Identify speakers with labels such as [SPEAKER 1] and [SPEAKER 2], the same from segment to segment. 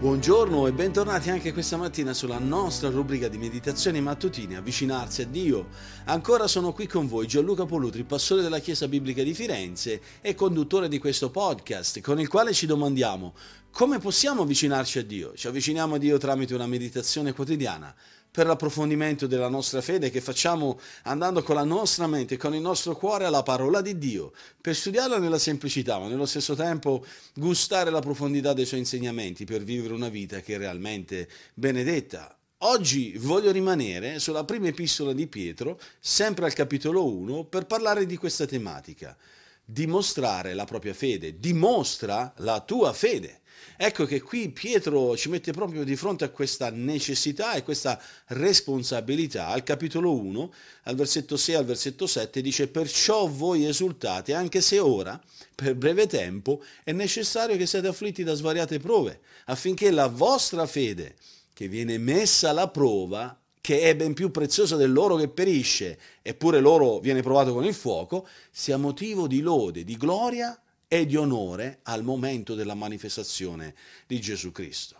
[SPEAKER 1] buongiorno e bentornati anche questa mattina sulla nostra rubrica di meditazioni mattutine Avvicinarsi a Dio. Ancora sono qui con voi Gianluca Polutri, pastore della Chiesa Biblica di Firenze e conduttore di questo podcast, con il quale ci domandiamo come possiamo avvicinarci a Dio. Ci avviciniamo a Dio tramite una meditazione quotidiana per l'approfondimento della nostra fede che facciamo andando con la nostra mente con il nostro cuore alla parola di Dio, per studiarla nella semplicità, ma nello stesso tempo gustare la profondità dei suoi insegnamenti per vivere una vita che è realmente benedetta. Oggi voglio rimanere sulla prima epistola di Pietro, sempre al capitolo 1, per parlare di questa tematica. Dimostrare la propria fede, dimostra la tua fede. Ecco che qui Pietro ci mette proprio di fronte a questa necessità e questa responsabilità. Al capitolo 1, al versetto 6 al versetto 7 dice perciò voi esultate anche se ora, per breve tempo, è necessario che siate afflitti da svariate prove, affinché la vostra fede, che viene messa alla prova, che è ben più preziosa dell'oro che perisce, eppure l'oro viene provato con il fuoco, sia motivo di lode, di gloria e di onore al momento della manifestazione di Gesù Cristo.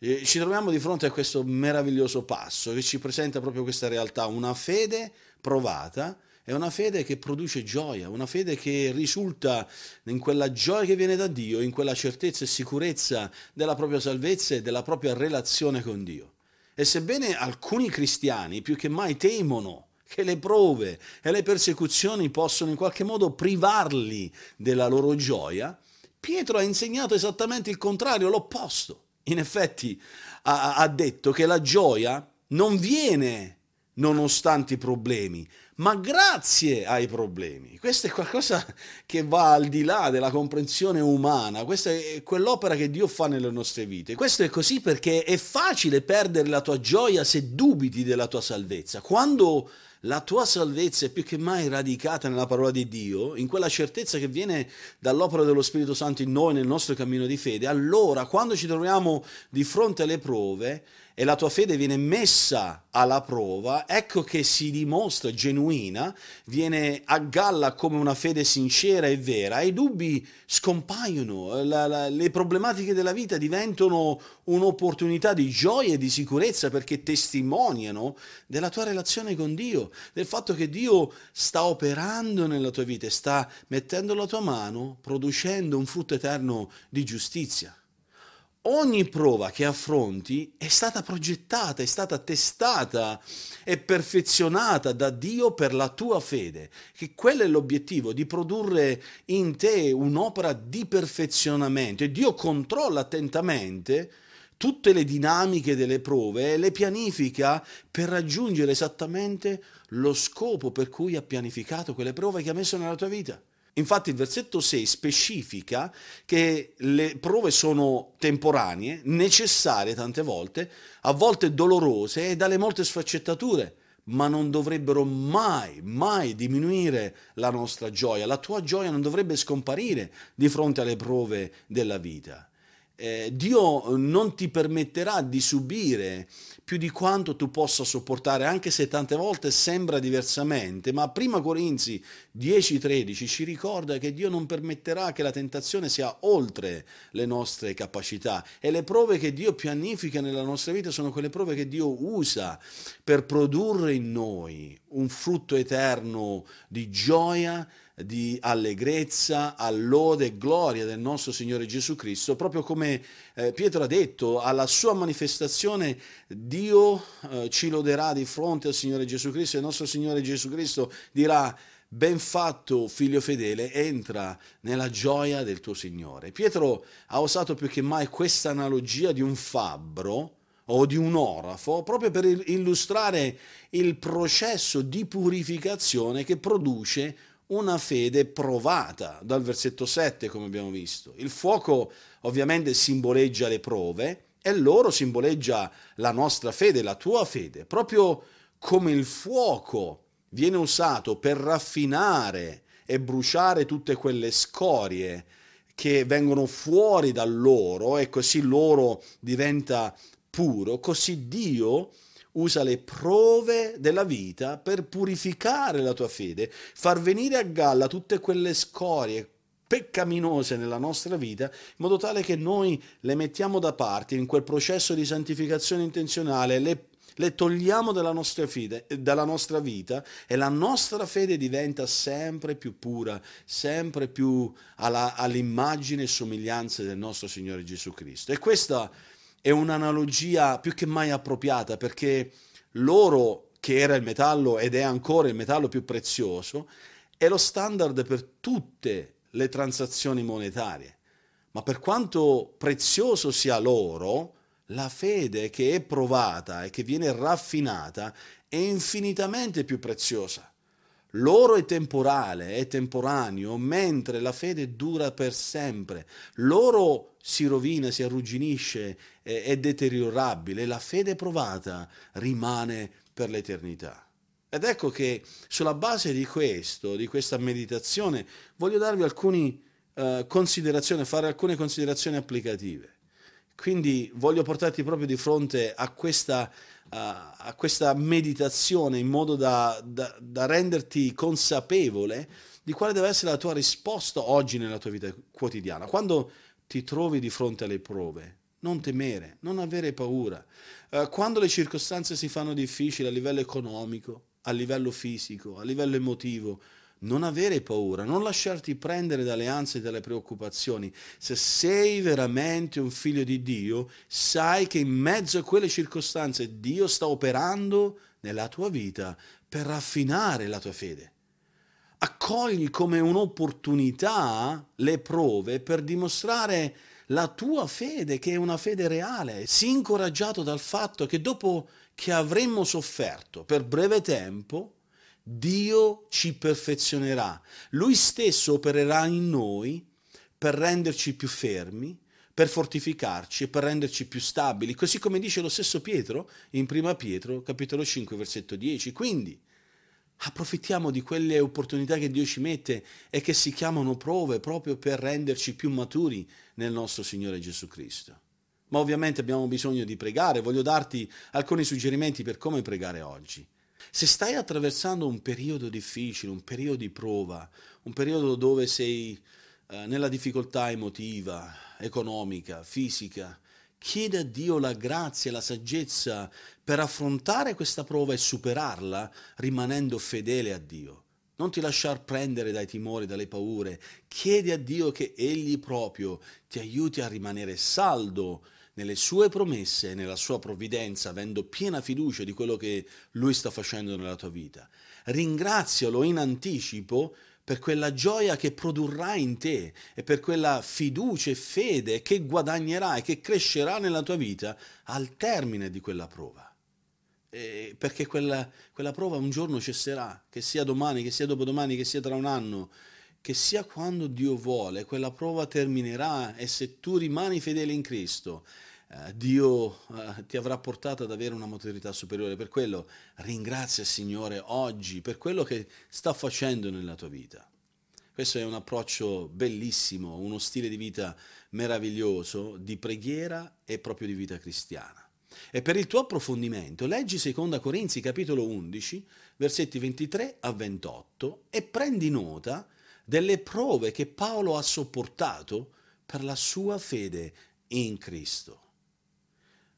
[SPEAKER 1] Ci troviamo di fronte a questo meraviglioso passo che ci presenta proprio questa realtà, una fede provata è una fede che produce gioia, una fede che risulta in quella gioia che viene da Dio, in quella certezza e sicurezza della propria salvezza e della propria relazione con Dio. E sebbene alcuni cristiani più che mai temono che le prove e le persecuzioni possono in qualche modo privarli della loro gioia, Pietro ha insegnato esattamente il contrario, l'opposto. In effetti ha, ha detto che la gioia non viene nonostante i problemi, ma grazie ai problemi. Questo è qualcosa che va al di là della comprensione umana, questa è quell'opera che Dio fa nelle nostre vite. Questo è così perché è facile perdere la tua gioia se dubiti della tua salvezza. Quando la tua salvezza è più che mai radicata nella parola di Dio, in quella certezza che viene dall'opera dello Spirito Santo in noi nel nostro cammino di fede, allora quando ci troviamo di fronte alle prove, e la tua fede viene messa alla prova, ecco che si dimostra genuina, viene a galla come una fede sincera e vera, i dubbi scompaiono, la, la, le problematiche della vita diventano un'opportunità di gioia e di sicurezza perché testimoniano della tua relazione con Dio, del fatto che Dio sta operando nella tua vita sta mettendo la tua mano, producendo un frutto eterno di giustizia ogni prova che affronti è stata progettata, è stata testata e perfezionata da Dio per la tua fede, che quello è l'obiettivo, di produrre in te un'opera di perfezionamento e Dio controlla attentamente tutte le dinamiche delle prove e le pianifica per raggiungere esattamente lo scopo per cui ha pianificato quelle prove che ha messo nella tua vita. Infatti il versetto 6 specifica che le prove sono temporanee, necessarie tante volte, a volte dolorose e dalle molte sfaccettature, ma non dovrebbero mai, mai diminuire la nostra gioia. La tua gioia non dovrebbe scomparire di fronte alle prove della vita eh, Dio non ti permetterà di subire più di quanto tu possa sopportare, anche se tante volte sembra diversamente, ma prima Corinzi 10:13 ci ricorda che Dio non permetterà che la tentazione sia oltre le nostre capacità. E le prove che Dio pianifica nella nostra vita sono quelle prove che Dio usa per produrre in noi un frutto eterno di gioia, di allegrezza, allode e gloria del nostro Signore Gesù Cristo, proprio come eh, Pietro ha detto, alla sua manifestazione Dio eh, ci loderà di fronte al Signore Gesù Cristo e il nostro Signore Gesù Cristo dirà ben fatto figlio fedele, entra nella gioia del tuo Signore. Pietro ha usato più che mai questa analogia di un fabbro, o di un orafo proprio per illustrare il processo di purificazione che produce una fede provata dal versetto 7 come abbiamo visto. Il fuoco ovviamente simboleggia le prove e l'oro simboleggia la nostra fede, la tua fede, proprio come il fuoco viene usato per raffinare e bruciare tutte quelle scorie che vengono fuori dall'oro e così l'oro diventa puro, così Dio usa le prove della vita per purificare la tua fede, far venire a galla tutte quelle scorie, peccaminose nella nostra vita, in modo tale che noi le mettiamo da parte in quel processo di santificazione intenzionale, le le togliamo dalla nostra, fede, dalla nostra vita e la nostra fede diventa sempre più pura, sempre più alla, all'immagine e somiglianza del nostro Signore Gesù Cristo. E questa è un'analogia più che mai appropriata perché l'oro, che era il metallo ed è ancora il metallo più prezioso, è lo standard per tutte le transazioni monetarie. Ma per quanto prezioso sia l'oro, la fede che è provata e che viene raffinata è infinitamente più preziosa. L'oro è temporale, è temporaneo, mentre la fede dura per sempre. L'oro si rovina, si arrugginisce, è, è deteriorabile, la fede provata rimane per l'eternità. Ed ecco che sulla base di questo, di questa meditazione, voglio darvi alcune uh, considerazioni, fare alcune considerazioni applicative. Quindi voglio portarti proprio di fronte a questa, uh, a questa meditazione in modo da, da, da renderti consapevole di quale deve essere la tua risposta oggi nella tua vita quotidiana. Quando ti trovi di fronte alle prove, non temere, non avere paura. Uh, quando le circostanze si fanno difficili a livello economico, a livello fisico, a livello emotivo, non avere paura, non lasciarti prendere dalle ansie e dalle preoccupazioni. Se sei veramente un figlio di Dio, sai che in mezzo a quelle circostanze Dio sta operando nella tua vita per raffinare la tua fede. Accogli come un'opportunità le prove per dimostrare la tua fede, che è una fede reale. Sii incoraggiato dal fatto che dopo che avremmo sofferto per breve tempo, Dio ci perfezionerà, Lui stesso opererà in noi per renderci più fermi, per fortificarci e per renderci più stabili, così come dice lo stesso Pietro in 1 Pietro capitolo 5 versetto 10. Quindi approfittiamo di quelle opportunità che Dio ci mette e che si chiamano prove proprio per renderci più maturi nel nostro Signore Gesù Cristo. Ma ovviamente abbiamo bisogno di pregare, voglio darti alcuni suggerimenti per come pregare oggi. Se stai attraversando un periodo difficile, un periodo di prova, un periodo dove sei eh, nella difficoltà emotiva, economica, fisica, chiede a Dio la grazia e la saggezza per affrontare questa prova e superarla rimanendo fedele a Dio. Non ti lasciar prendere dai timori, dalle paure. Chiedi a Dio che Egli proprio ti aiuti a rimanere saldo nelle sue promesse e nella sua provvidenza, avendo piena fiducia di quello che Lui sta facendo nella tua vita. Ringrazialo in anticipo per quella gioia che produrrà in te e per quella fiducia e fede che guadagnerai, che crescerà nella tua vita al termine di quella prova. E perché quella, quella prova un giorno cesserà, che sia domani, che sia dopodomani, che sia tra un anno, che sia quando Dio vuole, quella prova terminerà e se tu rimani fedele in Cristo, eh, Dio eh, ti avrà portato ad avere una maturità superiore. Per quello ringrazia il Signore oggi per quello che sta facendo nella tua vita. Questo è un approccio bellissimo, uno stile di vita meraviglioso di preghiera e proprio di vita cristiana. E per il tuo approfondimento leggi 2 Corinzi capitolo 11, versetti 23 a 28 e prendi nota delle prove che Paolo ha sopportato per la sua fede in Cristo.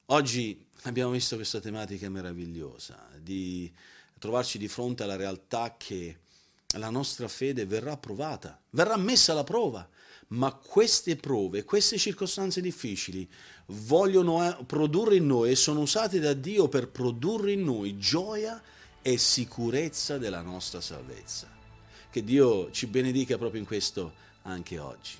[SPEAKER 1] Oggi abbiamo visto questa tematica meravigliosa di trovarci di fronte alla realtà che la nostra fede verrà provata, verrà messa alla prova, ma queste prove, queste circostanze difficili vogliono eh, produrre in noi e sono usate da Dio per produrre in noi gioia e sicurezza della nostra salvezza. Che Dio ci benedica proprio in questo anche oggi.